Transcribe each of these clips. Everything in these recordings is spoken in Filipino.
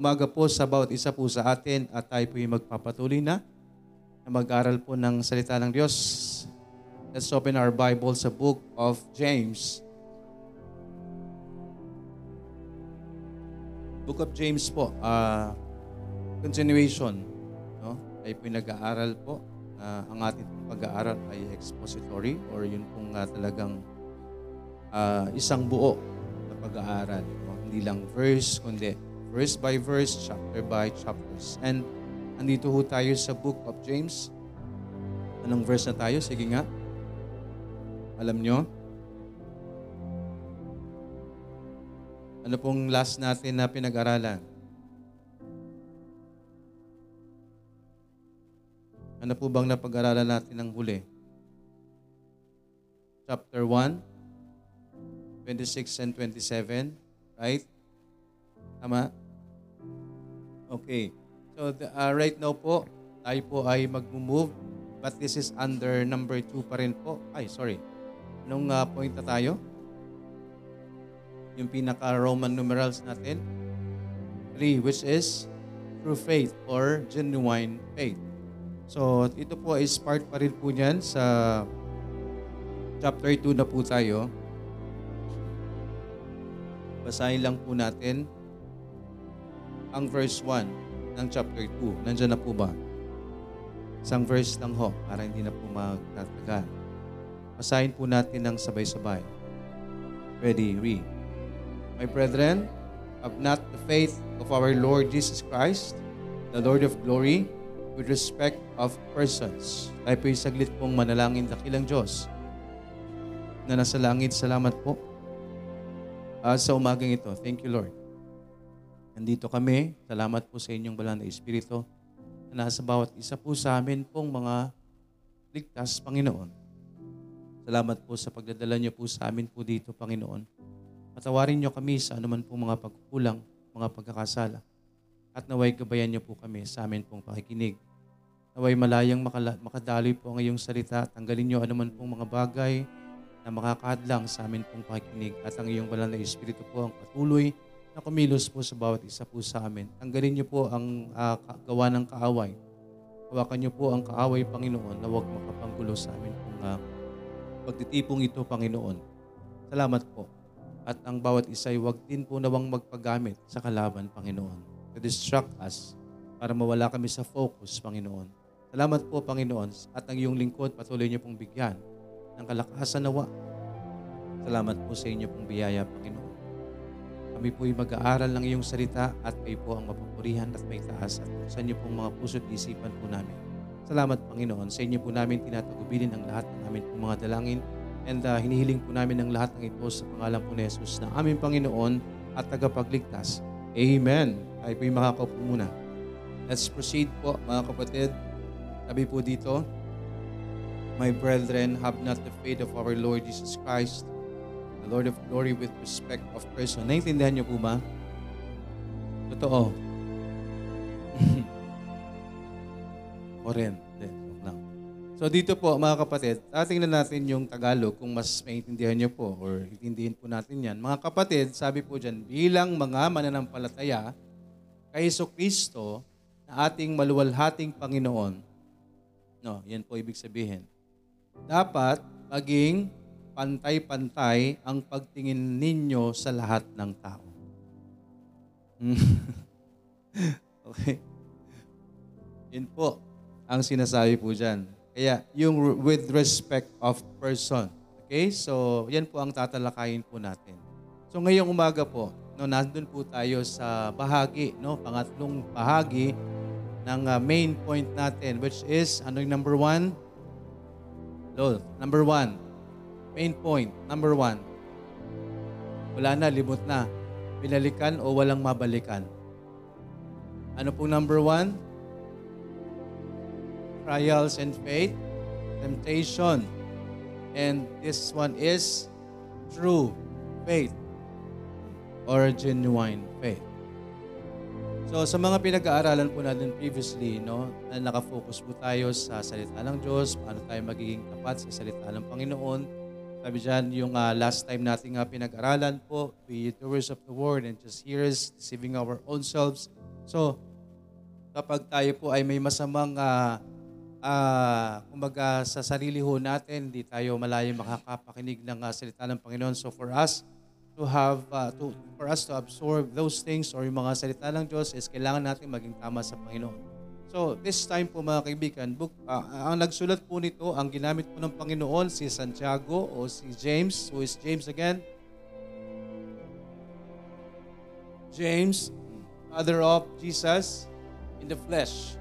Umaga po sa bawat isa po sa atin at tayo po yung magpapatuloy na na mag-aral po ng salita ng Diyos. Let's open our Bible sa book of James. Book of James po, uh, continuation. No? Tayo po yung nag-aaral po. Uh, ang ating pag-aaral ay expository or yun pong uh, talagang uh, isang buo na pag-aaral. No? Hindi lang verse, kundi verse by verse, chapter by chapters. And andito ho tayo sa book of James. Anong verse na tayo? Sige nga. Alam nyo? Ano pong last natin na pinag-aralan? Ano po bang napag-aralan natin ng huli? Chapter 1, 26 and 27, right? Tama? Okay. So the, uh, right now po, tayo po ay mag-move but this is under number 2 pa rin po. Ay, sorry. Anong uh, point na tayo? Yung pinaka-Roman numerals natin. 3, which is true faith or genuine faith. So, ito po is part pa rin po niyan sa chapter 2 na po tayo. Basahin lang po natin ang verse 1 ng chapter 2. Nandiyan na po ba? Isang verse lang ho, para hindi na po magtatagal. Basahin po natin ng sabay-sabay. Ready, read. My brethren, have not the faith of our Lord Jesus Christ, the Lord of glory, with respect of persons. Tayo po yung saglit pong manalangin dakilang Diyos na nasa langit. Salamat po uh, sa umagang ito. Thank you, Lord. Nandito kami. Salamat po sa inyong banal na Espiritu na nasa bawat isa po sa amin pong mga ligtas, Panginoon. Salamat po sa pagdadala niyo po sa amin po dito, Panginoon. Patawarin niyo kami sa anuman pong mga pagkulang, mga pagkakasala. At naway gabayan niyo po kami sa amin pong pakikinig. Naway malayang makadaloy po ang iyong salita. Tanggalin niyo anuman pong mga bagay na makakadlang sa amin pong pakikinig. At ang iyong banal na Espiritu po ang patuloy na kumilos po sa bawat isa po sa amin. Tanggalin niyo po ang uh, gawa ng kaaway. Hawakan niyo po ang kaaway, Panginoon, na huwag makapanggulo sa amin kung uh, pagtitipong ito, Panginoon. Salamat po. At ang bawat isa ay huwag din po nawang magpagamit sa kalaban, Panginoon. To distract us para mawala kami sa focus, Panginoon. Salamat po, Panginoon. At ang iyong lingkod, patuloy niyo pong bigyan ng kalakasan nawa. Salamat po sa inyo pong biyaya, Panginoon. Kami po ay mag-aaral ng iyong salita at kayo po ang mapupurihan at may taas at sa inyo pong mga puso't isipan po namin. Salamat Panginoon. Sa inyo po namin tinatagubilin ang lahat ng aming mga dalangin and uh, hinihiling po namin ang lahat ng ito sa pangalan po ni Jesus na aming Panginoon at tagapagligtas. Amen. Tayo po yung makakaupo muna. Let's proceed po mga kapatid. Sabi po dito, My brethren, have not the faith of our Lord Jesus Christ the Lord of glory with respect of person. Naintindihan niyo po ba? Totoo. o rin. So dito po mga kapatid, tatingnan natin yung Tagalog kung mas maintindihan niyo po or intindihin po natin yan. Mga kapatid, sabi po dyan, bilang mga mananampalataya kay Iso Kristo na ating maluwalhating Panginoon. No, yan po ibig sabihin. Dapat maging pantay-pantay ang pagtingin ninyo sa lahat ng tao. okay. Yun po ang sinasabi po dyan. Kaya yung with respect of person. Okay? So, yan po ang tatalakayin po natin. So, ngayong umaga po, no, nandun po tayo sa bahagi, no, pangatlong bahagi ng uh, main point natin, which is, ano yung number one? Lord, number one, Main point, number one. Wala na, limot na. Binalikan o walang mabalikan. Ano pong number one? Trials and faith, temptation. And this one is true faith or genuine faith. So sa mga pinag-aaralan po natin previously, no, na nakafocus po tayo sa salita ng Diyos, paano tayo magiging tapat sa salita ng Panginoon, sabi dyan, yung uh, last time natin nga pinag-aralan po, be doers of the word and just hearers, deceiving our own selves. So, kapag tayo po ay may masamang ah ah, kumbaga sa sarili ho natin, hindi tayo malayo makakapakinig ng ah, salita ng Panginoon. So for us to have ah, to for us to absorb those things or yung mga salita ng Diyos is kailangan natin maging tama sa Panginoon. So this time po mga kaibigan, book, ah, ang nagsulat po nito, ang ginamit po ng Panginoon si Santiago o si James, who is James again? James, father of Jesus in the flesh.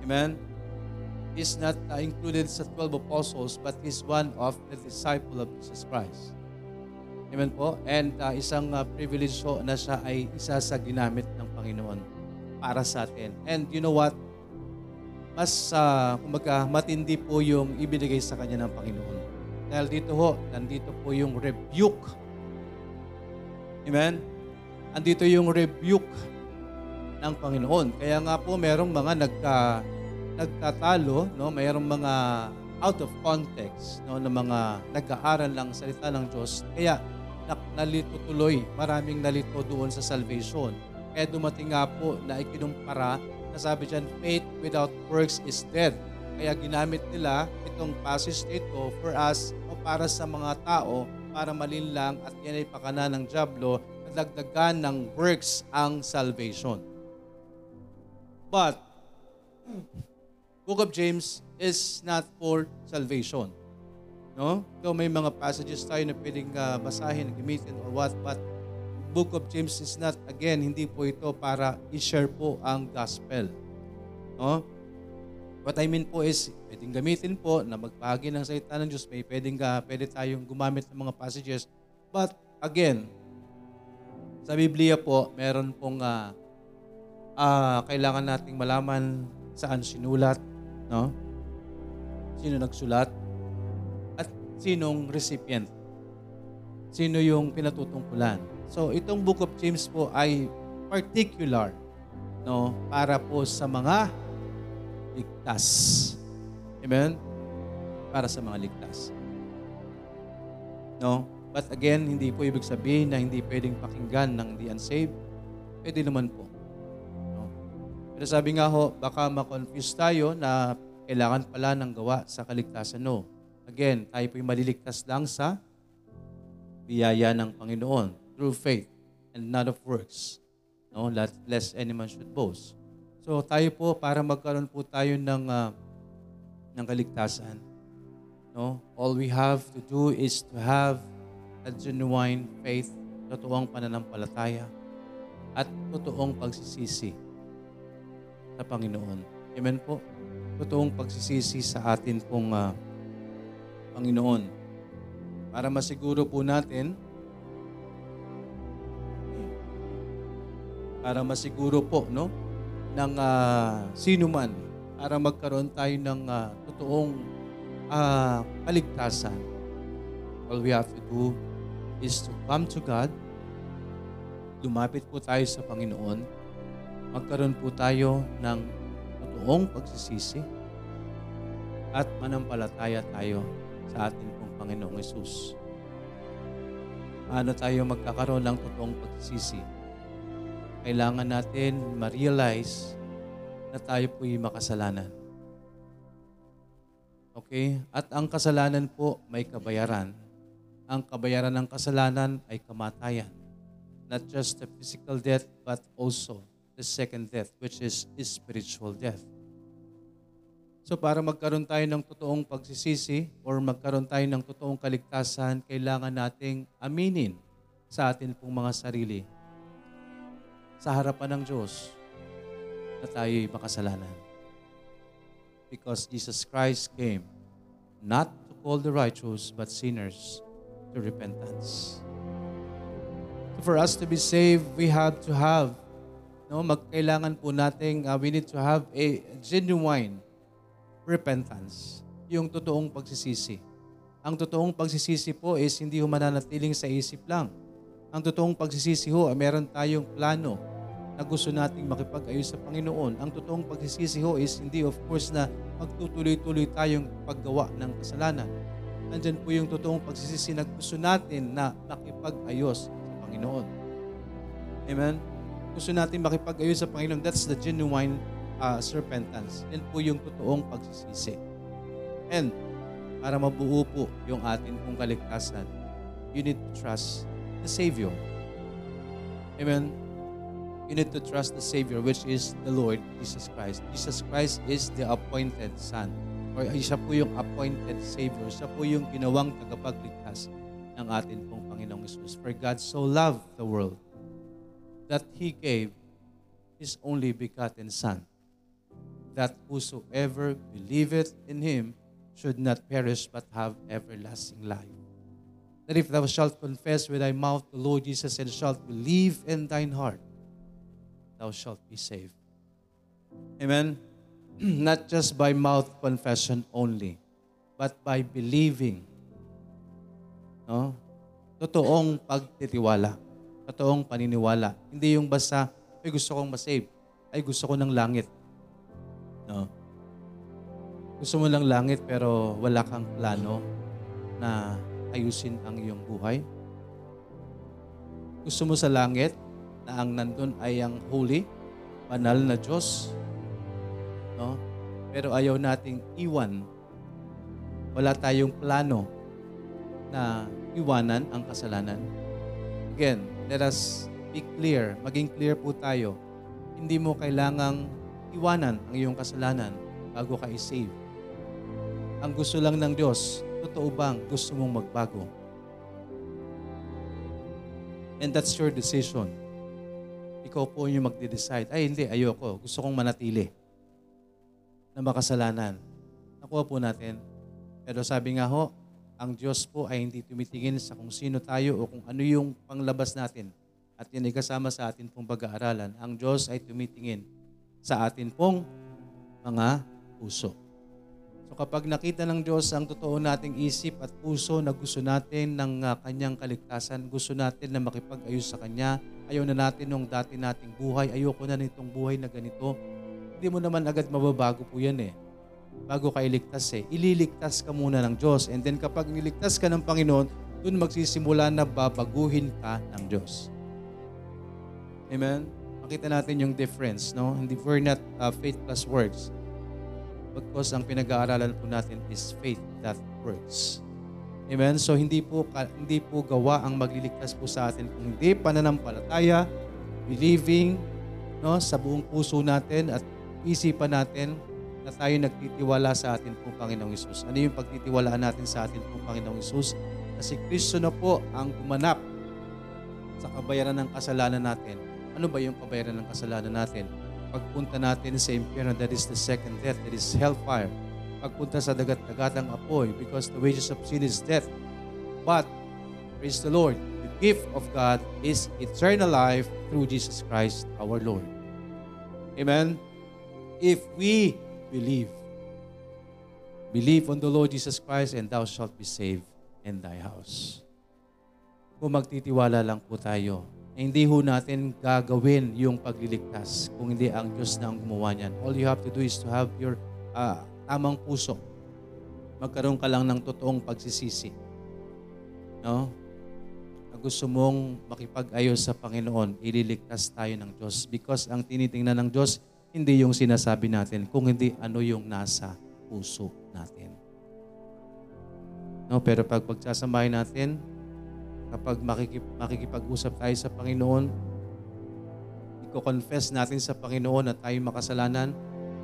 Amen? He's not uh, included sa 12 apostles, but he's one of the disciple of Jesus Christ. Amen po? And uh, isang uh, privilege ho na siya ay isa sa ginamit ng Panginoon para sa atin. And you know what? Mas, uh, matindi po yung ibinigay sa kanya ng Panginoon. Dahil dito ho, nandito po yung rebuke. Amen? Andito yung rebuke ng Panginoon. Kaya nga po merong mga nagka nagtatalo, no, mayroong mga out of context, no, na mga nag-aaral lang salita ng Diyos. Kaya nak nalito tuloy, maraming nalito doon sa salvation. Kaya dumating nga po na ikinumpara na sabi dyan, faith without works is dead. Kaya ginamit nila itong passage ito for us o para sa mga tao para malinlang at yan ay pakana ng Diablo na dagdagan ng works ang salvation. But, Book of James is not for salvation. No? Though may mga passages tayo na pwedeng uh, basahin, gamitin or what, but Book of James is not, again, hindi po ito para i-share po ang gospel. No? What I mean po is, pwedeng gamitin po na magbahagi ng salita ng Diyos, may pwedeng, uh, pwede tayong gumamit ng mga passages. But again, sa Biblia po, meron pong uh, uh, kailangan nating malaman saan sinulat, no? Sino nagsulat? At sinong recipient? Sino yung pinatutungkulan? So, itong Book of James po ay particular, no? Para po sa mga ligtas. Amen? Para sa mga ligtas. No? But again, hindi po ibig sabihin na hindi pwedeng pakinggan ng the unsaved. Pwede naman po. No? Pero sabi nga ho, baka ma-confuse tayo na kailangan pala ng gawa sa kaligtasan. No. Again, tayo po'y maliligtas lang sa biyaya ng Panginoon through faith and not of works. No, lest any man should boast. So tayo po para magkaroon po tayo ng uh, ng kaligtasan. No, all we have to do is to have a genuine faith, totoong pananampalataya at totoong pagsisisi sa Panginoon. Amen po. Totoong pagsisisi sa atin pong uh, Panginoon. Para masiguro po natin para masiguro po no ng uh, sino man para magkaroon tayo ng uh, totoong uh, kaligtasan. All we have to do is to come to God, lumapit po tayo sa Panginoon, magkaroon po tayo ng totoong pagsisisi at manampalataya tayo sa ating pong Panginoong Yesus. Paano tayo magkakaroon ng totoong pagsisisi? Kailangan natin ma-realize na tayo po'y makasalanan. Okay? At ang kasalanan po may kabayaran. Ang kabayaran ng kasalanan ay kamatayan. Not just the physical death, but also the second death, which is spiritual death. So para magkaroon tayo ng totoong pagsisisi or magkaroon tayo ng totoong kaligtasan, kailangan nating aminin sa atin pong mga sarili sa harapan ng Diyos na tayo'y makasalanan. Because Jesus Christ came not to call the righteous but sinners to repentance. So for us to be saved, we have to have no magkailangan po nating uh, we need to have a genuine repentance, yung totoong pagsisisi. Ang totoong pagsisisi po is hindi ho mananatiling sa isip lang. Ang totoong pagsisisi ho, meron tayong plano na gusto nating makipag-ayos sa Panginoon. Ang totoong pagsisisi ho is hindi of course na magtutuloy-tuloy tayong paggawa ng kasalanan. Nandyan po yung totoong pagsisisi na gusto natin na makipag-ayos sa Panginoon. Amen? gusto natin makipag-ayos sa Panginoon, that's the genuine uh, repentance. Yan po yung totoong pagsisisi. And para mabuo po yung atin pong kaligtasan, you need to trust the Savior. Amen? You need to trust the Savior, which is the Lord Jesus Christ. Jesus Christ is the appointed Son. Or siya po yung appointed Savior. Siya po yung ginawang tagapagligtas ng atin pong Panginoong Isus. For God so loved the world that He gave His only begotten Son, that whosoever believeth in Him should not perish but have everlasting life. That if thou shalt confess with thy mouth the Lord Jesus and shalt believe in thine heart, thou shalt be saved. Amen? not just by mouth confession only, but by believing. No? Totoong pagtitiwala. Totoong paniniwala. Hindi yung basta, ay gusto kong masave. Ay gusto ko ng langit. No? Gusto mo ng langit pero wala kang plano na ayusin ang iyong buhay. Gusto mo sa langit na ang nandun ay ang holy, banal na Diyos. No? Pero ayaw nating iwan. Wala tayong plano na iwanan ang kasalanan. Again, let us be clear, maging clear po tayo. Hindi mo kailangang iwanan ang iyong kasalanan bago ka i-save. Ang gusto lang ng Diyos, totoo bang gusto mong magbago? And that's your decision. Ikaw po yung magde-decide, ay hindi, ayoko, gusto kong manatili na makasalanan. Nakuha po natin. Pero sabi nga ho, ang Diyos po ay hindi tumitingin sa kung sino tayo o kung ano yung panglabas natin. At yan ay kasama sa atin pong pag-aaralan. Ang Diyos ay tumitingin sa atin pong mga puso. So kapag nakita ng Diyos ang totoo nating isip at puso na gusto natin ng uh, kanyang kaligtasan, gusto natin na makipag-ayos sa Kanya, ayaw na natin nung dati nating buhay, ayoko na nitong buhay na ganito, hindi mo naman agad mababago po yan eh bago ka iligtas eh. Ililigtas ka muna ng Diyos. And then kapag niligtas ka ng Panginoon, doon magsisimula na babaguhin ka ng Diyos. Amen? Makita natin yung difference, no? Hindi, we're not uh, faith plus works. Because ang pinag-aaralan po natin is faith that works. Amen? So hindi po hindi po gawa ang magliligtas po sa atin kung hindi pananampalataya, believing no sa buong puso natin at isipan natin na tayo nagtitiwala sa atin pong Panginoong Isus. Ano yung pagtitiwalaan natin sa atin pong Panginoong Isus? Kasi Kristo na po ang gumanap sa kabayaran ng kasalanan natin. Ano ba yung kabayaran ng kasalanan natin? Pagpunta natin sa impyerno, that is the second death, that is hellfire. Pagpunta sa dagat-dagatang apoy, because the wages of sin is death. But, praise the Lord, the gift of God is eternal life through Jesus Christ our Lord. Amen? If we believe. Believe on the Lord Jesus Christ and thou shalt be saved in thy house. Kung magtitiwala lang po tayo, hindi ho natin gagawin yung pagliligtas kung hindi ang Diyos na ang gumawa niyan. All you have to do is to have your uh, tamang puso. Magkaroon ka lang ng totoong pagsisisi. No? Na gusto mong makipag-ayos sa Panginoon, ililigtas tayo ng Diyos. Because ang tinitingnan ng Diyos, hindi yung sinasabi natin, kung hindi ano yung nasa puso natin. No, pero pag pagsasamahin natin, kapag makikip, makikipag-usap tayo sa Panginoon, i-confess natin sa Panginoon na tayo makasalanan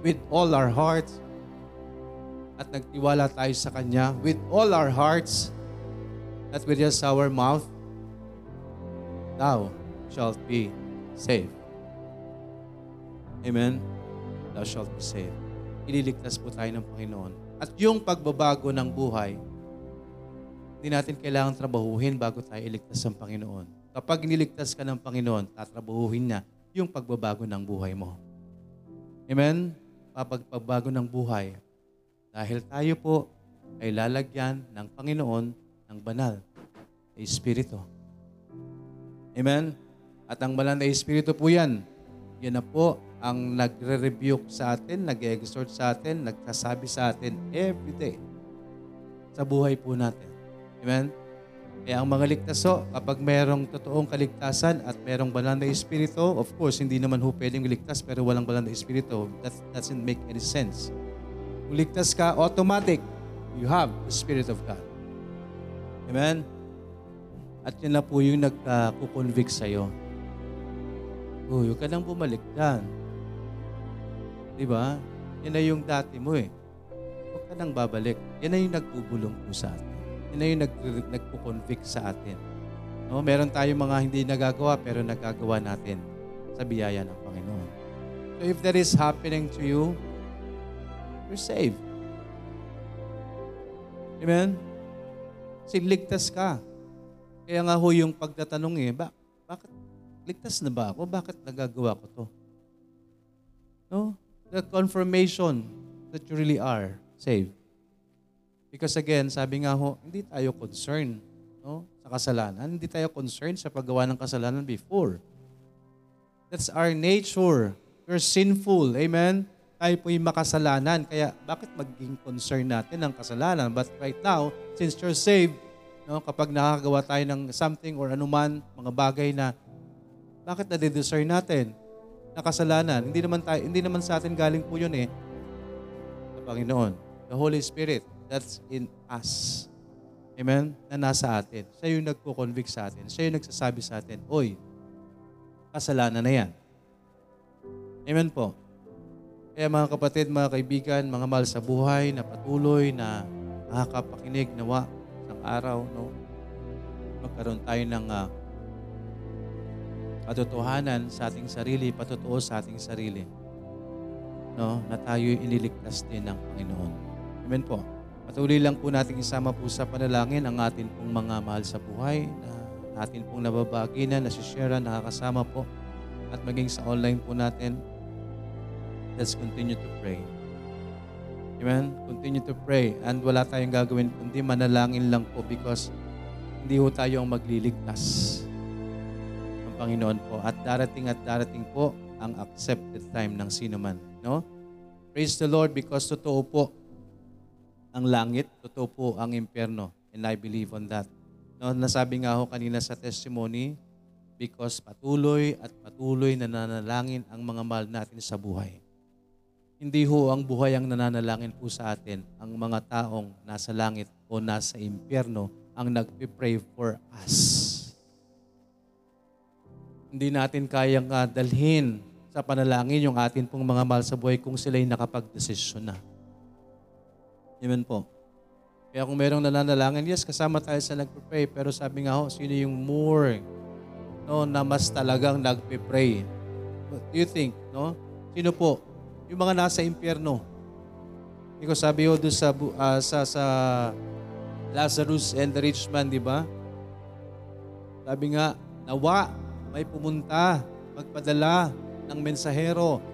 with all our hearts at nagtiwala tayo sa Kanya with all our hearts not with just our mouth, thou shalt be saved. Amen? Thou shalt be saved. Ililigtas po tayo ng Panginoon. At yung pagbabago ng buhay, hindi natin kailangan trabahuhin bago tayo iligtas ng Panginoon. Kapag niligtas ka ng Panginoon, tatrabahuhin niya yung pagbabago ng buhay mo. Amen? Papagpagbago ng buhay. Dahil tayo po ay lalagyan ng Panginoon ng banal na Espiritu. Amen? At ang banal na Espiritu po yan, yan na po ang nagre-rebuke sa atin, nag-exhort sa atin, nagsasabi sa atin every day sa buhay po natin. Amen? Kaya ang mga ligtas kapag merong totoong kaligtasan at merong banal na espiritu, of course, hindi naman ho pwedeng ligtas pero walang banal na espiritu. That doesn't make any sense. Kung ligtas ka, automatic, you have the Spirit of God. Amen? At yun na po yung nagkukonvict sa'yo. Oh, huwag ka nang bumalik dyan. Di ba? Yan na yung dati mo eh. Huwag ka nang babalik. Yan na yung nagbubulong po sa atin. Na yung nag, nagpo-convict sa atin. No, meron tayong mga hindi nagagawa pero nagagawa natin sa biyaya ng Panginoon. So if that is happening to you, you're saved. Amen? Sigligtas ka. Kaya nga ho yung pagtatanong eh, ba, bakit ligtas na ba ako? Bakit nagagawa ko to? No? The confirmation that you really are saved. Because again, sabi nga ho, hindi tayo concerned no, sa kasalanan. Hindi tayo concerned sa paggawa ng kasalanan before. That's our nature. We're sinful. Amen? Tayo po yung makasalanan. Kaya bakit maging concern natin ang kasalanan? But right now, since you're saved, no, kapag nakakagawa tayo ng something or anuman, mga bagay na bakit na-discern natin na kasalanan? Hindi naman tayo, hindi naman sa atin galing po 'yun eh. Sa Panginoon. The Holy Spirit that's in us. Amen? Na nasa atin. Siya yung nagko-convict sa atin. Siya yung nagsasabi sa atin, Oy, kasalanan na yan. Amen po. Kaya mga kapatid, mga kaibigan, mga mahal sa buhay na patuloy na nakakapakinig nawa ng araw, no? Magkaroon tayo ng uh, katotohanan sa ating sarili, patotoo sa ating sarili. No, na tayo iniligtas din ng Panginoon. Amen po. Patuloy lang po natin isama po sa panalangin ang atin pong mga mahal sa buhay na atin pong nababagi na, nasishare, nakakasama po at maging sa online po natin. Let's continue to pray. Amen? Continue to pray. And wala tayong gagawin kundi manalangin lang po because hindi ho tayo ang magliligtas ng Panginoon po. At darating at darating po ang accepted time ng sino man. No? Praise the Lord because totoo po ang langit, totoo po ang impyerno. And I believe on that. No, nasabi nga ho kanina sa testimony, because patuloy at patuloy na nanalangin ang mga mahal natin sa buhay. Hindi ho ang buhay ang nananalangin po sa atin, ang mga taong nasa langit o nasa impyerno ang nagpipray for us. Hindi natin kayang uh, dalhin sa panalangin yung atin pong mga mahal sa buhay kung sila'y nakapag-desisyon na. Amen po. Kaya kung merong nananalangin, yes, kasama tayo sa nagpe-pray. Pero sabi nga ho, sino yung more no, na mas talagang nagpe-pray? What do you think? No? Sino po? Yung mga nasa impyerno. Hindi sabi ho doon sa, uh, sa, sa Lazarus and the rich man, di ba? Sabi nga, nawa, may pumunta, magpadala ng mensahero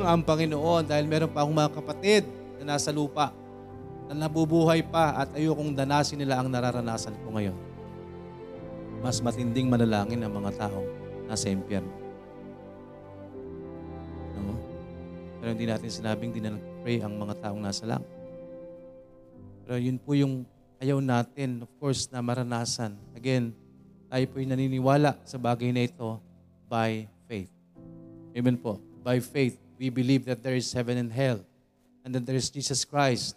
ang Panginoon dahil meron pa akong mga kapatid na nasa lupa, na nabubuhay pa at ayokong danasin nila ang nararanasan ko ngayon. Mas matinding manalangin ang mga taong nasa impyerno. No? Pero hindi natin sinabing di na nag-pray ang mga taong nasa lang. Pero yun po yung ayaw natin, of course, na maranasan. Again, tayo po yung naniniwala sa bagay na ito by faith. Amen po. By faith, we believe that there is heaven and hell and then there is Jesus Christ,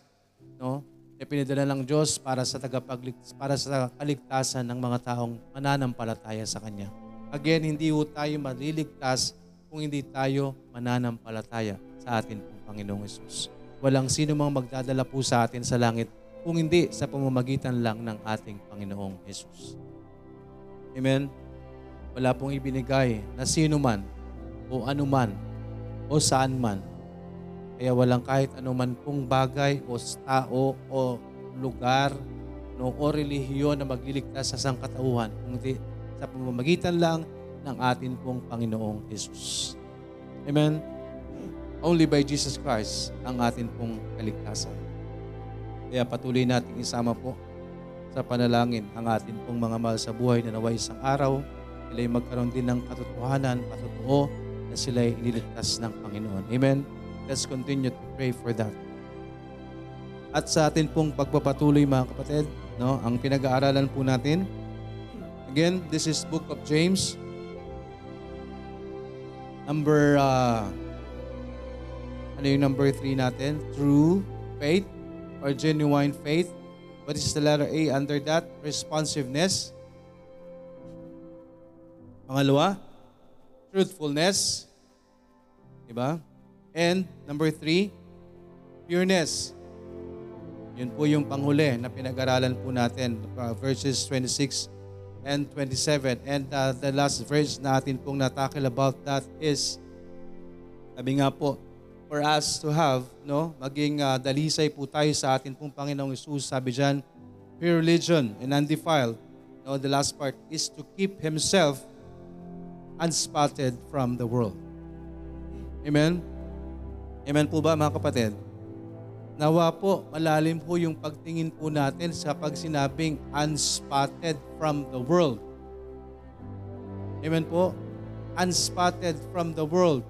no? Na pinadala ng Diyos para sa tagapagligtas, para sa kaligtasan ng mga taong mananampalataya sa Kanya. Again, hindi ho tayo maliligtas kung hindi tayo mananampalataya sa atin pong Panginoong Yesus. Walang sino mang magdadala po sa atin sa langit kung hindi sa pamamagitan lang ng ating Panginoong Yesus. Amen? Wala pong ibinigay na sino man o anuman o saan man kaya walang kahit anuman pong bagay o tao o lugar no, o relihiyon na magliligtas sa sangkatauhan, kundi sa pamamagitan lang ng atin pong Panginoong Jesus. Amen? Only by Jesus Christ ang atin pong kaligtasan. Kaya patuloy natin isama po sa panalangin ang atin pong mga mahal sa buhay na naway isang araw, sila'y magkaroon din ng katotohanan, patotoo na sila'y iniligtas ng Panginoon. Amen? Let's continue to pray for that. At sa atin pong pagpapatuloy mga kapatid, no? Ang pinag-aaralan po natin. Again, this is Book of James. Number uh, ano yung number 3 natin? True faith or genuine faith. What is the letter A under that? Responsiveness. Pangalawa, truthfulness. Diba? And number three, pureness. Yun po yung panghuli na pinag-aralan po natin, uh, verses 26 and 27. And uh, the last verse natin pong natakil about that is, sabi nga po, for us to have, no, maging uh, dalisay po tayo sa atin pong Panginoong Isus. Sabi dyan, pure religion and undefiled. No, the last part is to keep himself unspotted from the world. Amen? Amen po ba mga kapatid? Nawa po, malalim po yung pagtingin po natin sa pag sinabing unspotted from the world. Amen po? Unspotted from the world.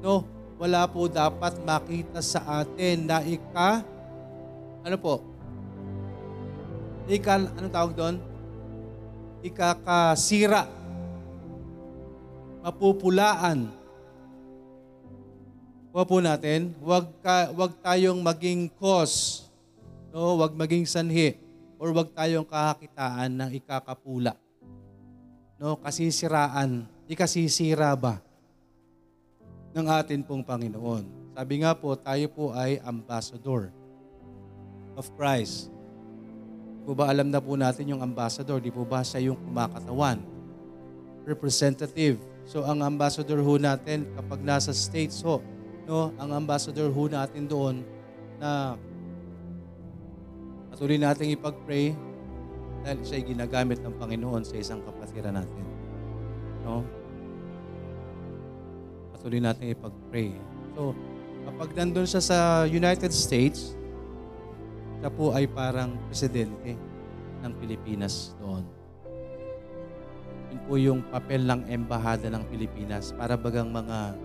No, wala po dapat makita sa atin na ika, ano po? Ika, anong tawag doon? Ikakasira. Mapupulaan Huwag po natin, wag, ka, wag tayong maging cause, no? wag maging sanhi, or wag tayong kakakitaan ng ikakapula. No? Kasisiraan, ikasisira ba ng atin pong Panginoon? Sabi nga po, tayo po ay ambassador of Christ. Di po ba alam na po natin yung ambassador? Di po ba siya yung kumakatawan? Representative. So ang ambassador ho natin kapag nasa states ho, no, ang ambassador ho natin doon na patuloy nating ipag-pray dahil siya ay ginagamit ng Panginoon sa isang kapatiran natin. No? Patuloy nating ipag-pray. So, kapag nandun siya sa United States, siya po ay parang presidente ng Pilipinas doon. Yun po yung papel ng embahada ng Pilipinas para bagang mga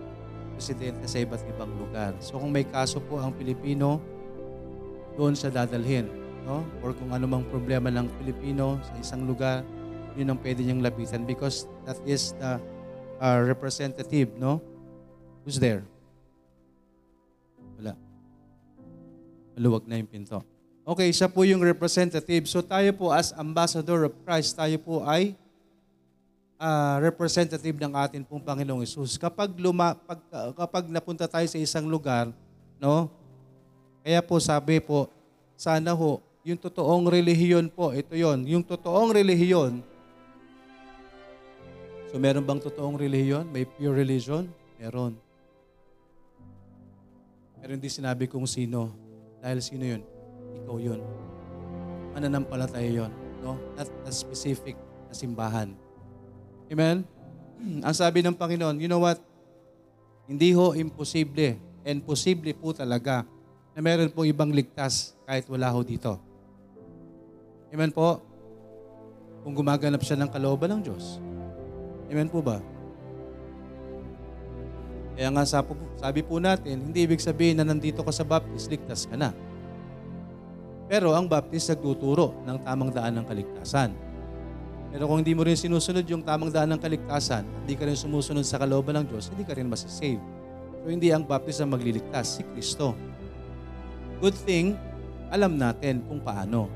presidente sa iba't ibang lugar. So kung may kaso po ang Pilipino, doon sa dadalhin. No? Or kung ano mang problema ng Pilipino sa isang lugar, yun ang pwede niyang lapitan because that is the uh, representative, no? Who's there? Wala. Maluwag na yung pinto. Okay, siya po yung representative. So tayo po as ambassador of Christ, tayo po ay uh, representative ng atin pong Panginoong Isus. Kapag luma, pag, kapag napunta tayo sa isang lugar, no? Kaya po sabi po, sana ho, yung totoong relihiyon po, ito yon, yung totoong relihiyon, so meron bang totoong relihiyon? May pure religion? Meron. Pero hindi sinabi kung sino. Dahil sino yun? Ikaw yun. Mananampalataya yun. No? Not a specific na simbahan. Amen? Ang sabi ng Panginoon, you know what? Hindi ho imposible and posible po talaga na meron po ibang ligtas kahit wala ho dito. Amen po? Kung gumaganap siya ng kalooban ng Diyos. Amen po ba? Kaya nga sabi po natin, hindi ibig sabihin na nandito ka sa baptist, ligtas ka na. Pero ang baptist nagtuturo ng tamang daan ng kaligtasan. Pero kung hindi mo rin sinusunod yung tamang daan ng kaligtasan, hindi ka rin sumusunod sa kalooban ng Diyos, hindi ka rin masasave. So hindi ang baptist ang magliligtas, si Kristo. Good thing, alam natin kung paano.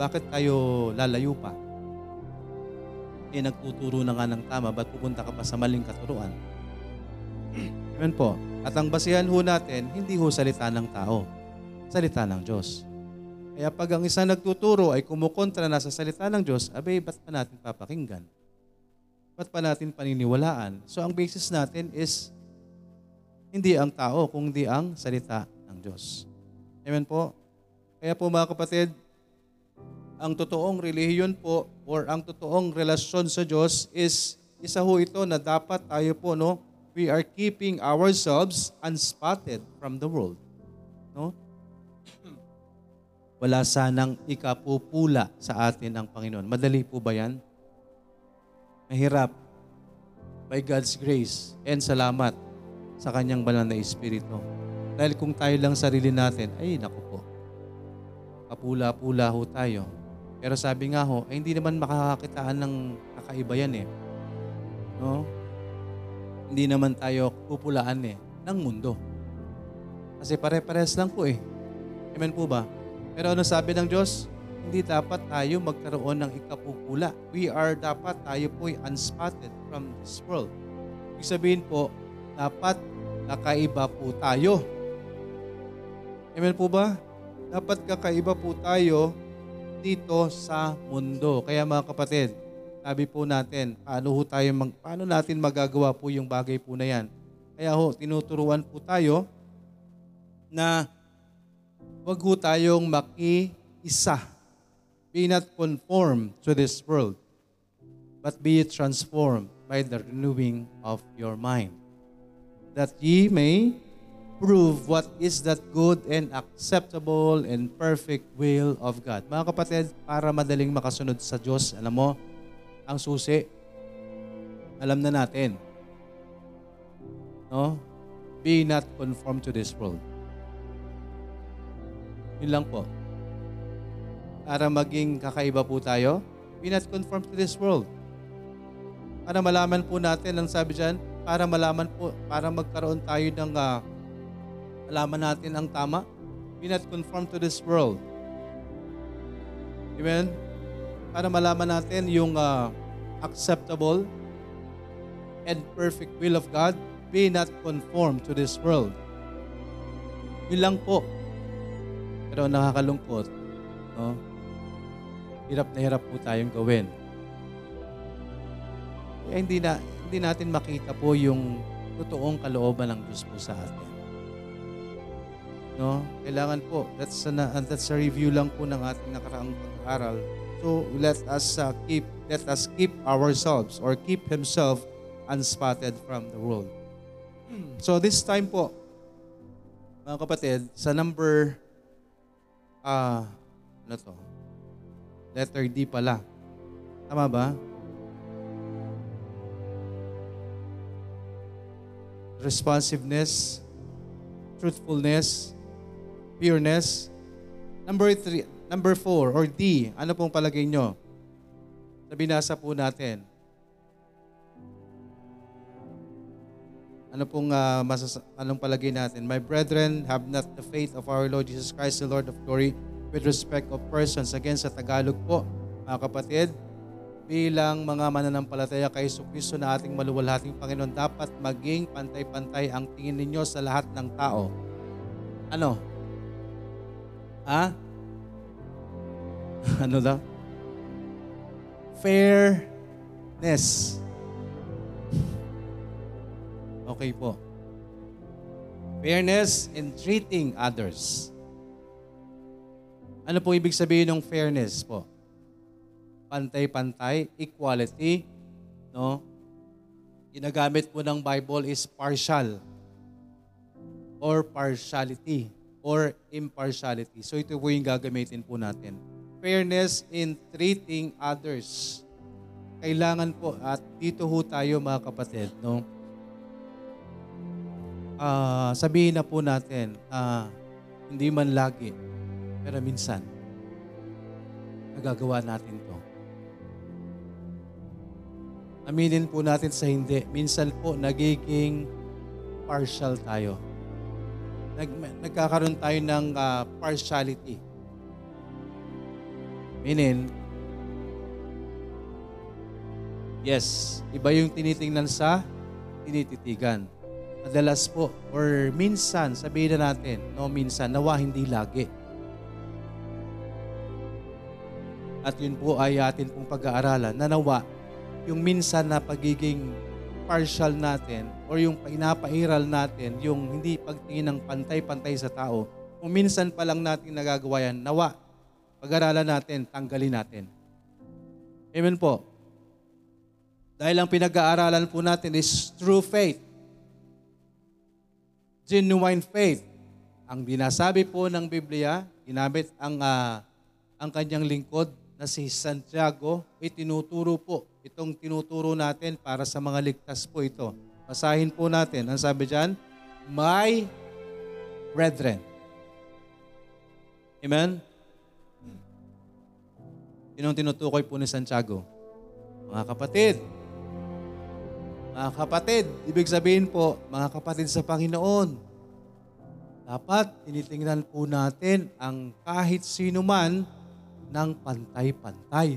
Bakit tayo lalayo pa? Eh, nagtuturo na nga ng tama, ba't pupunta ka pa sa maling katuruan? Amen po. At ang basihan ho natin, hindi ho salita ng tao, salita ng Diyos. Kaya pag ang isang nagtuturo ay kumukontra na sa salita ng Diyos, abay, ba't pa natin papakinggan? Ba't pa natin paniniwalaan? So ang basis natin is hindi ang tao, kundi ang salita ng Diyos. Amen po? Kaya po mga kapatid, ang totoong relihiyon po or ang totoong relasyon sa Diyos is isa ho ito na dapat tayo po, no, we are keeping ourselves unspotted from the world. No? Wala sanang ikapupula sa atin ang Panginoon. Madali po ba yan? Mahirap. By God's grace and salamat sa Kanyang banal na Espiritu. Dahil kung tayo lang sarili natin, ay naku po. papula-pula ho tayo. Pero sabi nga ho, eh, hindi naman makakakitaan ng kakaiba yan eh. No? Hindi naman tayo pupulaan eh ng mundo. Kasi pare-pares lang po eh. Amen po ba? Pero ano sabi ng Diyos? Hindi dapat tayo magkaroon ng ikapupula. We are dapat tayo po'y unspotted from this world. Ibig sabihin po, dapat kakaiba po tayo. Amen po ba? Dapat kakaiba po tayo dito sa mundo. Kaya mga kapatid, sabi po natin, paano ho tayo mag, paano natin magagawa po yung bagay po na yan? Kaya ho, tinuturuan po tayo na wag ho tayong maki-isa. Be not conformed to this world, but be transformed by the renewing of your mind, that ye may prove what is that good and acceptable and perfect will of God. Mga kapatid, para madaling makasunod sa Diyos, alam mo, ang susi, alam na natin. No? Be not conformed to this world. Yun lang po. Para maging kakaiba po tayo, be not conformed to this world. Para malaman po natin, ang sabi dyan, para malaman po, para magkaroon tayo ng uh, malaman natin ang tama, be not conformed to this world. Amen? Para malaman natin yung uh, acceptable and perfect will of God, be not conformed to this world. Yun lang po. Pero nakakalungkot, no? Hirap na hirap po tayong gawin. Kaya hindi na hindi natin makita po yung totoong kalooban ng Diyos po sa atin. No? Kailangan po, that's a, that's a review lang po ng ating nakaraang pag-aaral. So let us uh, keep let us keep ourselves or keep himself unspotted from the world. So this time po, mga kapatid, sa number ah ano to? Letter D pala. Tama ba? Responsiveness, truthfulness, pureness. Number three, number four, or D, ano pong palagay nyo? Sa binasa po natin. Ano pong uh, masas- anong palagay natin? My brethren, have not the faith of our Lord Jesus Christ, the Lord of glory, with respect of persons. Again, sa Tagalog po, mga kapatid, bilang mga mananampalataya kay Kristo na ating maluwalhating Panginoon, dapat maging pantay-pantay ang tingin ninyo sa lahat ng tao. Ano? Ha? ano daw? Fairness. Okay po. Fairness in treating others. Ano po ibig sabihin ng fairness po? Pantay-pantay, equality, no? Ginagamit po ng Bible is partial or partiality or impartiality. So ito po yung gagamitin po natin. Fairness in treating others. Kailangan po at dito ho tayo mga kapatid, no? Ah, sabihin na po natin, ah, hindi man lagi, pero minsan, nagagawa natin to. Aminin po natin sa hindi. Minsan po, nagiging partial tayo. Nag, nagkakaroon tayo ng uh, partiality. Meaning, yes, iba yung tinitingnan sa tinititigan. Madalas po, or minsan, sabihin na natin, no, minsan, nawa hindi lagi. At yun po ay atin pong pag-aaralan na nawa yung minsan na pagiging partial natin or yung pinapairal natin, yung hindi pagtingin ng pantay-pantay sa tao, kung minsan pa lang natin nagagawa yan, nawa, pag-aralan natin, tanggalin natin. Amen po. Dahil ang pinag-aaralan po natin is true faith. Genuine faith. Ang dinasabi po ng Biblia, ginamit ang, uh, ang kanyang lingkod na si Santiago, itinuturo po. Itong tinuturo natin para sa mga ligtas po ito. Basahin po natin. Ang sabi dyan, My brethren. Amen? Sinong tinutukoy po ni Santiago? Mga kapatid. Mga kapatid, ibig sabihin po, mga kapatid sa Panginoon, dapat tinitingnan po natin ang kahit sino man ng pantay-pantay.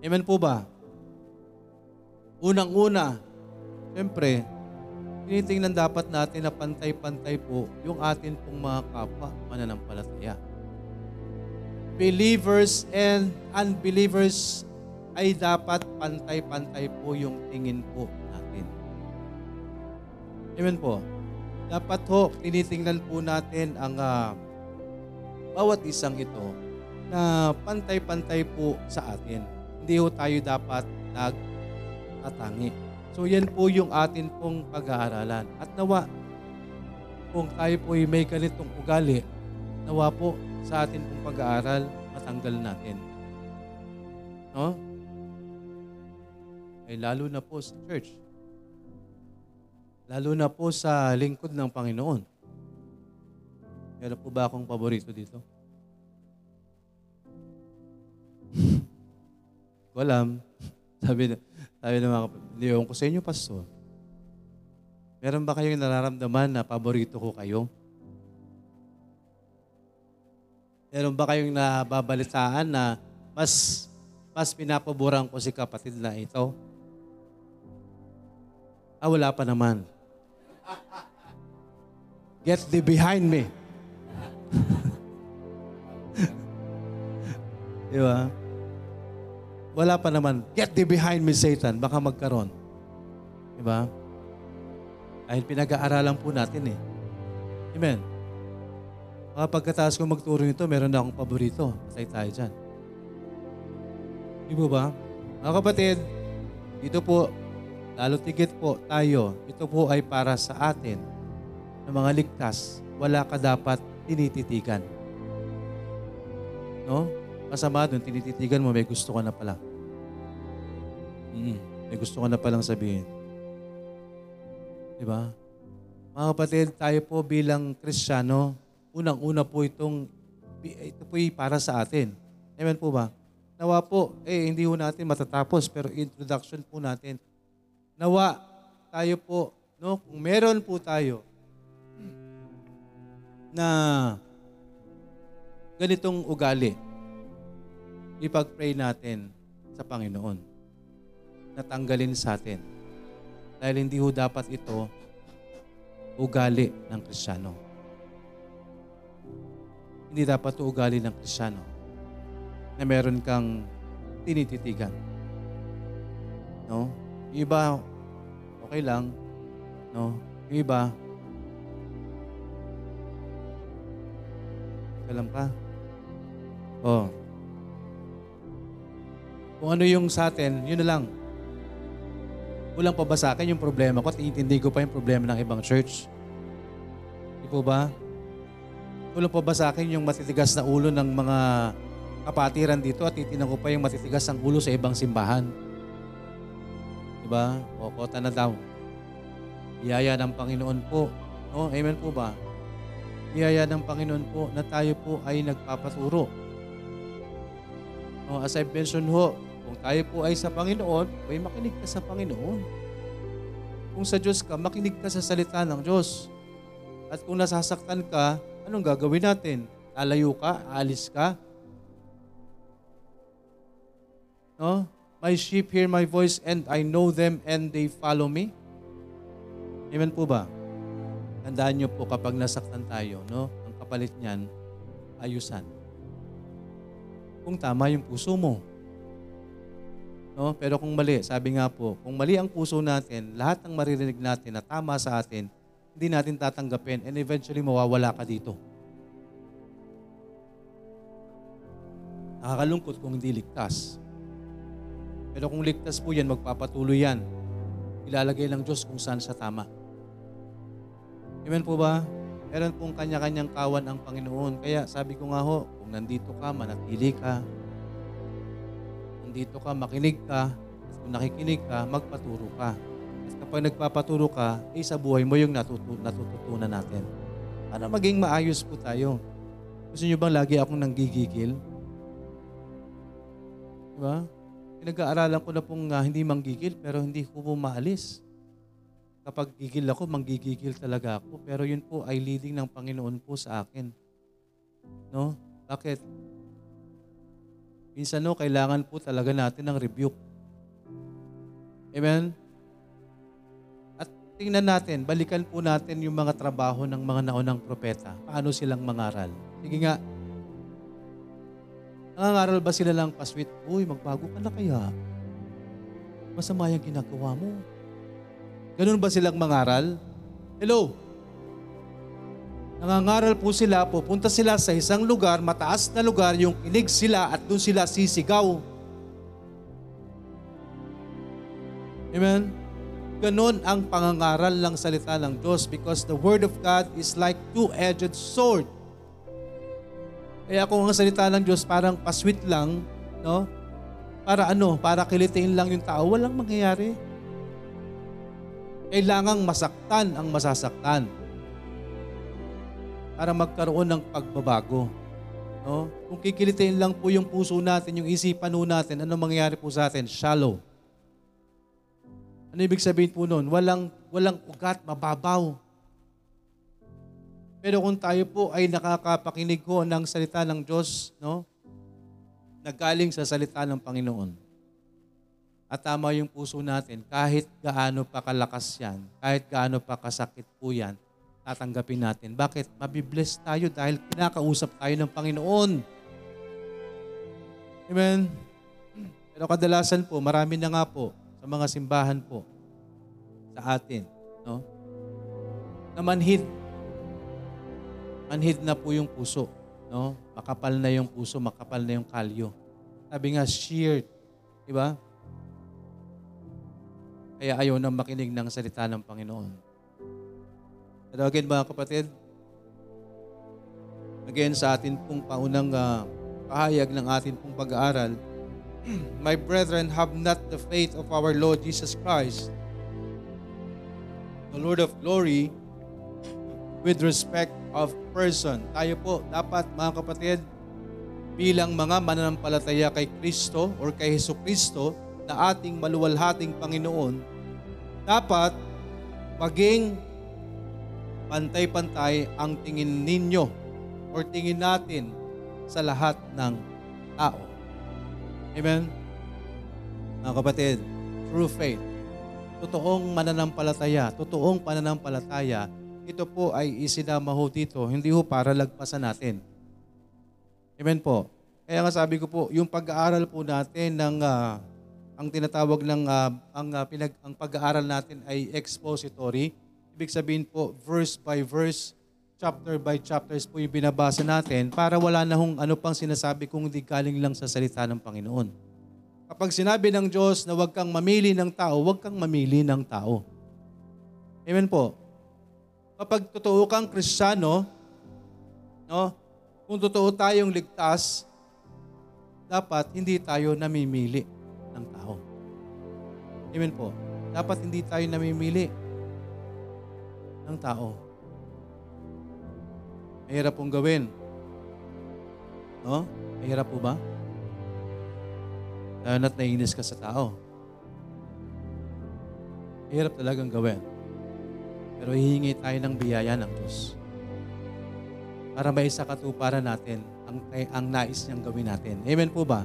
Amen po ba? Unang-una, siyempre, tinitingnan dapat natin na pantay-pantay po yung atin pong mga kapwa mananampalataya. Believers and unbelievers ay dapat pantay-pantay po yung tingin po natin. Amen po. Dapat ho, tinitingnan po natin ang uh, bawat isang ito na pantay-pantay po sa atin. Hindi ho tayo dapat nagtatangi. So yan po yung atin pong pag-aaralan. At nawa, kung tayo po may ganitong ugali, nawa po sa atin pong pag-aaral, matanggal natin. No? Ay lalo na po sa church. Lalo na po sa lingkod ng Panginoon. Meron po ba akong paborito dito? ko alam. Sabi, na, sabi ng mga kapatid, ko sa inyo, pastor. Meron ba kayong nararamdaman na paborito ko kayo? Meron ba kayong nababalitaan na mas mas pinapaboran ko si kapatid na ito? Ah, wala pa naman. Get thee behind me. Di ba? Wala pa naman. Get thee behind me, Satan. Baka magkaroon. Di ba? Dahil pinag-aaralan po natin eh. Amen. Mga pagkataas ko magturo nito, meron na akong paborito. Patay tayo dyan. Di ba? Mga kapatid, dito po, Lalo tigit po tayo, ito po ay para sa atin na mga ligtas. Wala ka dapat tinititigan. No? Masama doon, tinititigan mo, may gusto ka na pala. Mm, may gusto ka na palang sabihin. Di ba? Mga kapatid, tayo po bilang Kristiyano, unang-una po itong, ito po para sa atin. Amen po ba? Nawa po, eh hindi po natin matatapos, pero introduction po natin Nawa tayo po, no, kung meron po tayo na ganitong ugali, ipag-pray natin sa Panginoon. Natanggalin sa atin. Dahil hindi ho dapat ito ugali ng Kristiyano. Hindi dapat ito ugali ng Kristiyano na meron kang tinititigan. No? Iba, okay lang. No? Yung iba, alam ka? Oh. Kung ano yung sa atin, yun na lang. Kulang pa yung problema ko at iintindi ko pa yung problema ng ibang church? Di po ba? Kulang pa ba yung matitigas na ulo ng mga kapatiran dito at titinan ko pa yung matitigas ang ulo sa ibang simbahan? Diba? O, kota na daw. Biyaya ng Panginoon po. No? Amen po ba? Biyaya ng Panginoon po na tayo po ay nagpapaturo. No, as I mentioned ho, kung tayo po ay sa Panginoon, ay makinig ka sa Panginoon. Kung sa Diyos ka, makinig ka sa salita ng Diyos. At kung nasasaktan ka, anong gagawin natin? Lalayo ka? Alis ka? No? My sheep hear my voice and I know them and they follow me. Amen po ba? Tandaan niyo po kapag nasaktan tayo, no? Ang kapalit niyan, ayusan. Kung tama yung puso mo. No? Pero kung mali, sabi nga po, kung mali ang puso natin, lahat ng maririnig natin na tama sa atin, hindi natin tatanggapin and eventually mawawala ka dito. Nakakalungkot kung hindi ligtas. Pero kung ligtas po yan, magpapatuloy yan. Ilalagay ng Diyos kung saan sa tama. Amen po ba? Meron pong kanya-kanyang kawan ang Panginoon. Kaya sabi ko nga ho, kung nandito ka, manatili ka. Nandito ka, makinig ka. At kung nakikinig ka, magpaturo ka. At kapag nagpapaturo ka, eh sa buhay mo yung natutu- natututunan natin. Para maging maayos po tayo. Gusto nyo bang lagi akong nanggigigil? Di ba? Pinag-aaralan ko na pong ah, hindi manggigil pero hindi ko po maalis. Kapag gigil ako, manggigigil talaga ako. Pero yun po ay leading ng Panginoon po sa akin. No? Bakit? Minsan no, kailangan po talaga natin ng rebuke. Amen? At tingnan natin, balikan po natin yung mga trabaho ng mga naunang propeta. Paano silang mangaral? Sige nga, Nangangaral ba sila lang pasweet? Uy, magbago ka na kaya? Masama yung ginagawa mo. Ganun ba silang mangaral? Hello? Nangangaral po sila, pupunta sila sa isang lugar, mataas na lugar, yung kinig sila at doon sila sisigaw. Amen? Ganon ang pangangaral ng salita ng Diyos because the Word of God is like two-edged sword. Kaya kung ang salita ng Diyos parang pasweet lang, no? Para ano? Para kilitiin lang yung tao, walang mangyayari. Kailangang masaktan ang masasaktan para magkaroon ng pagbabago. No? Kung kikilitin lang po yung puso natin, yung isipan po natin, ano mangyayari po sa atin? Shallow. Ano ibig sabihin po nun? Walang, walang ugat, mababaw. Pero kung tayo po ay nakakapakinig ko ng salita ng Diyos, no? Naggaling sa salita ng Panginoon. At tama yung puso natin, kahit gaano pa kalakas yan, kahit gaano pa kasakit po yan, tatanggapin natin. Bakit? Mabibless tayo dahil kinakausap tayo ng Panginoon. Amen? Pero kadalasan po, marami na nga po sa mga simbahan po sa atin, no? Na manhid na po yung puso. No? Makapal na yung puso, makapal na yung kalyo. Sabi nga, sheared. Di ba? Kaya ayaw na makinig ng salita ng Panginoon. Pero again mga kapatid, again sa atin pong paunang uh, pahayag ng atin pong pag-aaral, My brethren, have not the faith of our Lord Jesus Christ, the Lord of glory, with respect of person. Tayo po dapat mga kapatid bilang mga mananampalataya kay Kristo or kay Heso Kristo na ating maluwalhating Panginoon, dapat maging pantay-pantay ang tingin ninyo or tingin natin sa lahat ng tao. Amen? Mga kapatid, true faith, totoong mananampalataya, totoong pananampalataya ito po ay isinama ho dito, hindi ho para lagpasan natin. Amen po. Kaya nga sabi ko po, yung pag-aaral po natin ng uh, ang tinatawag ng uh, ang uh, pinag ang pag-aaral natin ay expository. Ibig sabihin po verse by verse, chapter by chapters po yung binabasa natin para wala na hong ano pang sinasabi kung hindi galing lang sa salita ng Panginoon. Kapag sinabi ng Diyos na huwag kang mamili ng tao, huwag kang mamili ng tao. Amen po kapag totoo kang kristyano, no, kung totoo tayong ligtas, dapat hindi tayo namimili ng tao. Amen po. Dapat hindi tayo namimili ng tao. Mahirap pong gawin. No? Mahirap po ba? Lalo na't naiinis ka sa tao. Mahirap talagang gawin. Pero hihingi tayo ng biyaya ng Diyos. Para may sa katuparan natin ang, ang nais niyang gawin natin. Amen po ba?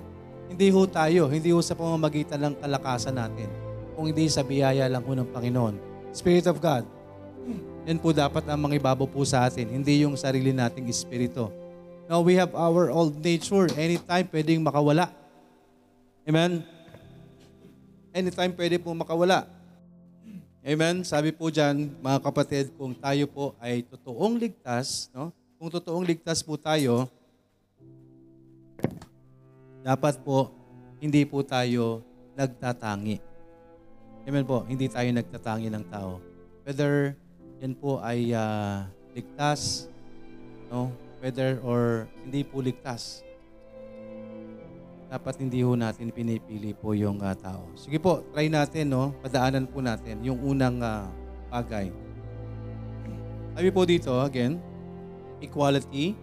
Hindi ho tayo, hindi ho sa pamamagitan ng kalakasan natin, kung hindi sa biyaya lang ho ng Panginoon. Spirit of God, yan po dapat ang mangibabaw po sa atin, hindi yung sarili nating espiritu. Now, we have our old nature. Anytime pwedeng makawala. Amen? Anytime pwede po makawala. Amen? Sabi po dyan, mga kapatid, kung tayo po ay totoong ligtas, no? kung totoong ligtas po tayo, dapat po hindi po tayo nagtatangi. Amen po, hindi tayo nagtatangi ng tao. Whether yan po ay uh, ligtas, no? whether or hindi po ligtas dapat hindi ho natin pinipili po yung uh, tao. Sige po, try natin, no? Padaanan po natin yung unang uh, bagay. Sabi po dito, again, equality,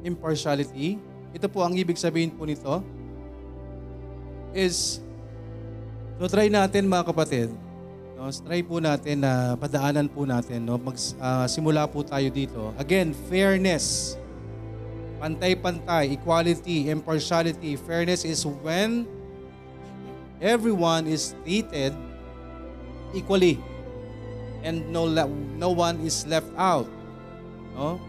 impartiality. Ito po ang ibig sabihin po nito. is, so try natin mga kapatid, no, try po natin na padaanan po natin, no, mag, ah, simula po tayo dito. Again, fairness, pantay-pantay, equality, impartiality. Fairness is when everyone is treated equally and no no one is left out. No?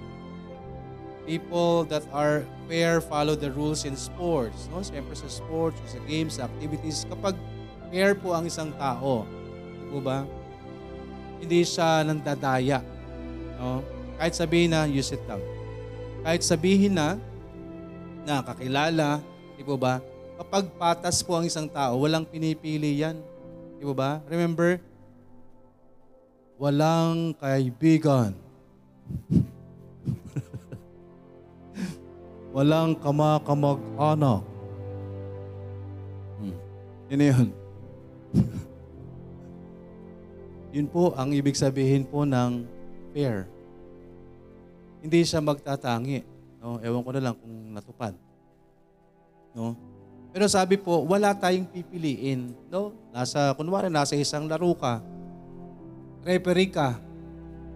People that are fair follow the rules in sports. No? Siyempre sa sports, sa games, sa activities. Kapag fair po ang isang tao, di ba? Hindi siya nandadaya. No? Kahit sabihin na, use it lang. Kahit sabihin na, nakakilala, di po ba? Kapag patas po ang isang tao, walang pinipili yan. Di po ba? Remember, walang kaibigan. walang kamakamag-anak. Hmm. Yun yun. yun po ang ibig sabihin po ng fair. Hindi siya magtatangi. No? Ewan ko na lang kung natupad. No? Pero sabi po, wala tayong pipiliin. No? Nasa, kunwari, nasa isang laro ka, referee ka.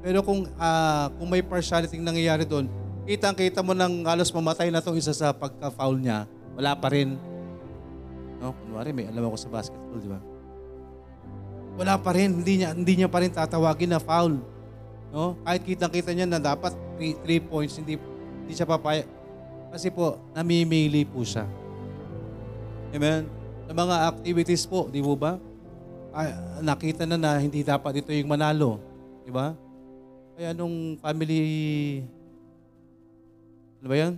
Pero kung, ah, kung may partiality nangyayari doon, kitang-kita mo nang halos mamatay na itong isa sa pagka-foul niya, wala pa rin. No? Kunwari, may alam ako sa basketball, di ba? Wala pa rin. Hindi niya, hindi niya pa rin tatawagin na foul. No? Kahit kitang-kita niya na dapat 3 points, hindi, hindi siya papaya. Kasi po, namimili po siya. Amen? Sa mga activities po, di mo ba? Ay, nakita na na hindi dapat ito yung manalo. Di ba? Kaya nung family... Ano ba yan?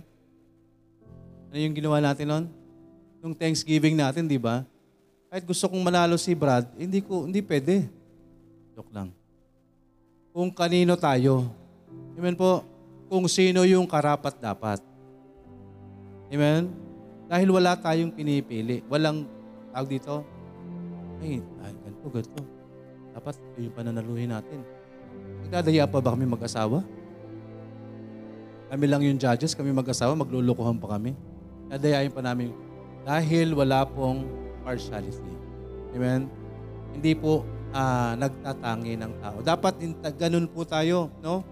Ano yung ginawa natin noon? Nung Thanksgiving natin, di ba? Kahit gusto kong manalo si Brad, hindi ko hindi pwede. Joke lang. Kung kanino tayo. Amen po. Kung sino yung karapat dapat. Amen? Dahil wala tayong pinipili. Walang tawag dito. Ay, ay ganito, ganito. Dapat yung pananaluhin natin. Nagdadaya pa ba kami mag-asawa? Kami lang yung judges, kami mag-asawa, maglulukuhan pa kami. Dadayain pa namin. Dahil wala pong partiality. Amen? Hindi po ah, nagtatangi ng tao. Dapat ganun po tayo, no?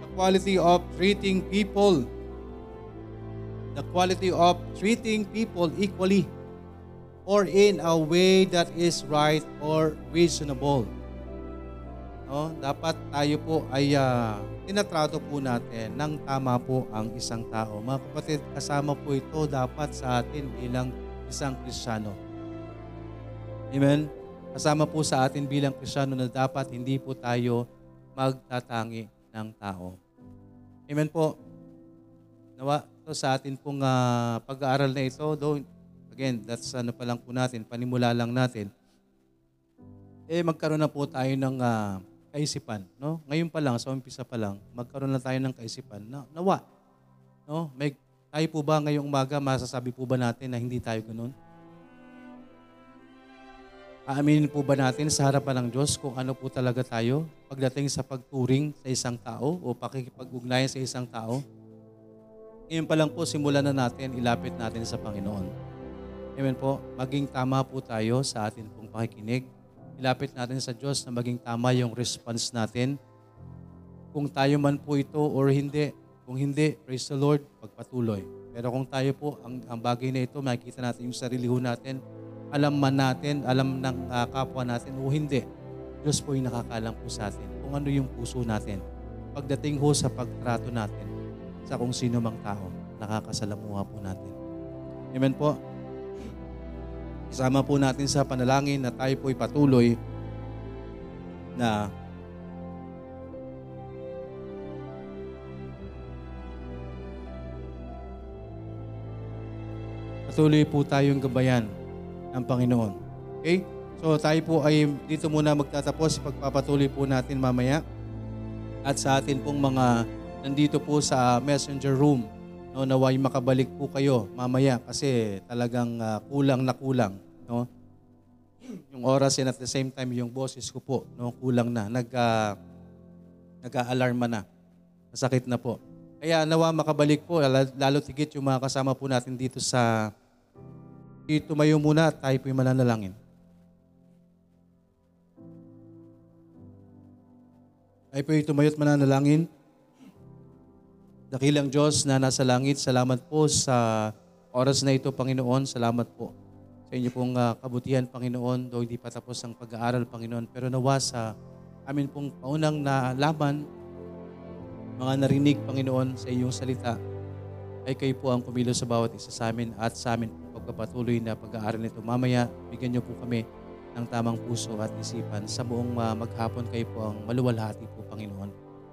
The quality of treating people. The quality of treating people equally or in a way that is right or reasonable. No? Dapat tayo po ay uh, tinatrato po natin ng tama po ang isang tao. Mga kapatid, kasama po ito dapat sa atin bilang isang Kristiyano. Amen? Kasama po sa atin bilang Kristiyano na dapat hindi po tayo magtatangi ng tao. Amen po. Nawa to sa atin pong uh, pag-aaral na ito, though, again, that's ano pa lang po natin, panimula lang natin, eh magkaroon na po tayo ng uh, kaisipan. No? Ngayon pa lang, sa umpisa pa lang, magkaroon na tayo ng kaisipan. Na, nawa. No? May, tayo po ba ngayong umaga, masasabi po ba natin na hindi tayo ganun? Aaminin po ba natin sa harapan ng Diyos kung ano po talaga tayo pagdating sa pagturing sa isang tao o pakikipag-ugnayan sa isang tao? Ngayon pa lang po, simulan na natin, ilapit natin sa Panginoon. Amen po. Maging tama po tayo sa atin pong pakikinig. Ilapit natin sa Diyos na maging tama yung response natin. Kung tayo man po ito or hindi. Kung hindi, praise the Lord, pagpatuloy. Pero kung tayo po, ang, ang bagay na ito, makikita natin yung sarili ho natin, alam man natin, alam ng uh, kapwa natin o hindi. Diyos po yung nakakalam po sa atin kung ano yung puso natin. Pagdating ho sa pagtrato natin sa kung sino mang tao, nakakasalamuha po natin. Amen po. Isama po natin sa panalangin na tayo po'y patuloy na patuloy po tayong gabayan ng Panginoon. Okay? So tayo po ay dito muna magtatapos. Pagpapatuloy po natin mamaya. At sa atin pong mga nandito po sa messenger room, no, naway makabalik po kayo mamaya kasi talagang uh, kulang na kulang. No? Yung oras and at the same time yung boses ko po, no, kulang na. Nag, uh, nag-aalarma na. Masakit na po. Kaya nawa makabalik po, lalo tigit yung mga kasama po natin dito sa Tumayo muna at tayo po'y mananalangin. Tayo po'y tumayo at mananalangin. Dakilang Diyos na nasa langit, salamat po sa oras na ito, Panginoon. Salamat po sa inyo pong ah, kabutihan, Panginoon, do hindi pa tapos ang pag-aaral, Panginoon. Pero nawa sa amin pong paunang nalaman, mga narinig, Panginoon, sa iyong salita, ay kayo po ang pumilo sa bawat isa sa amin at sa amin pagpapatuloy na pag-aaral nito. Mamaya, bigyan niyo po kami ng tamang puso at isipan. Sa buong ah, maghapon kayo po ang maluwalhati po, Panginoon.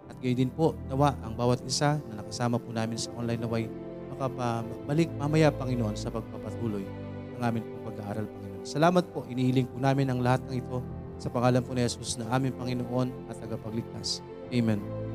At gayon din po, nawa ang bawat isa na nakasama po namin sa online naway makapabalik mamaya, Panginoon, sa pagpapatuloy ng amin pong pag-aaral, Panginoon. Salamat po, inihiling po namin ang lahat ng ito sa pangalan po ni Jesus na aming Panginoon at tagapagligtas. Amen.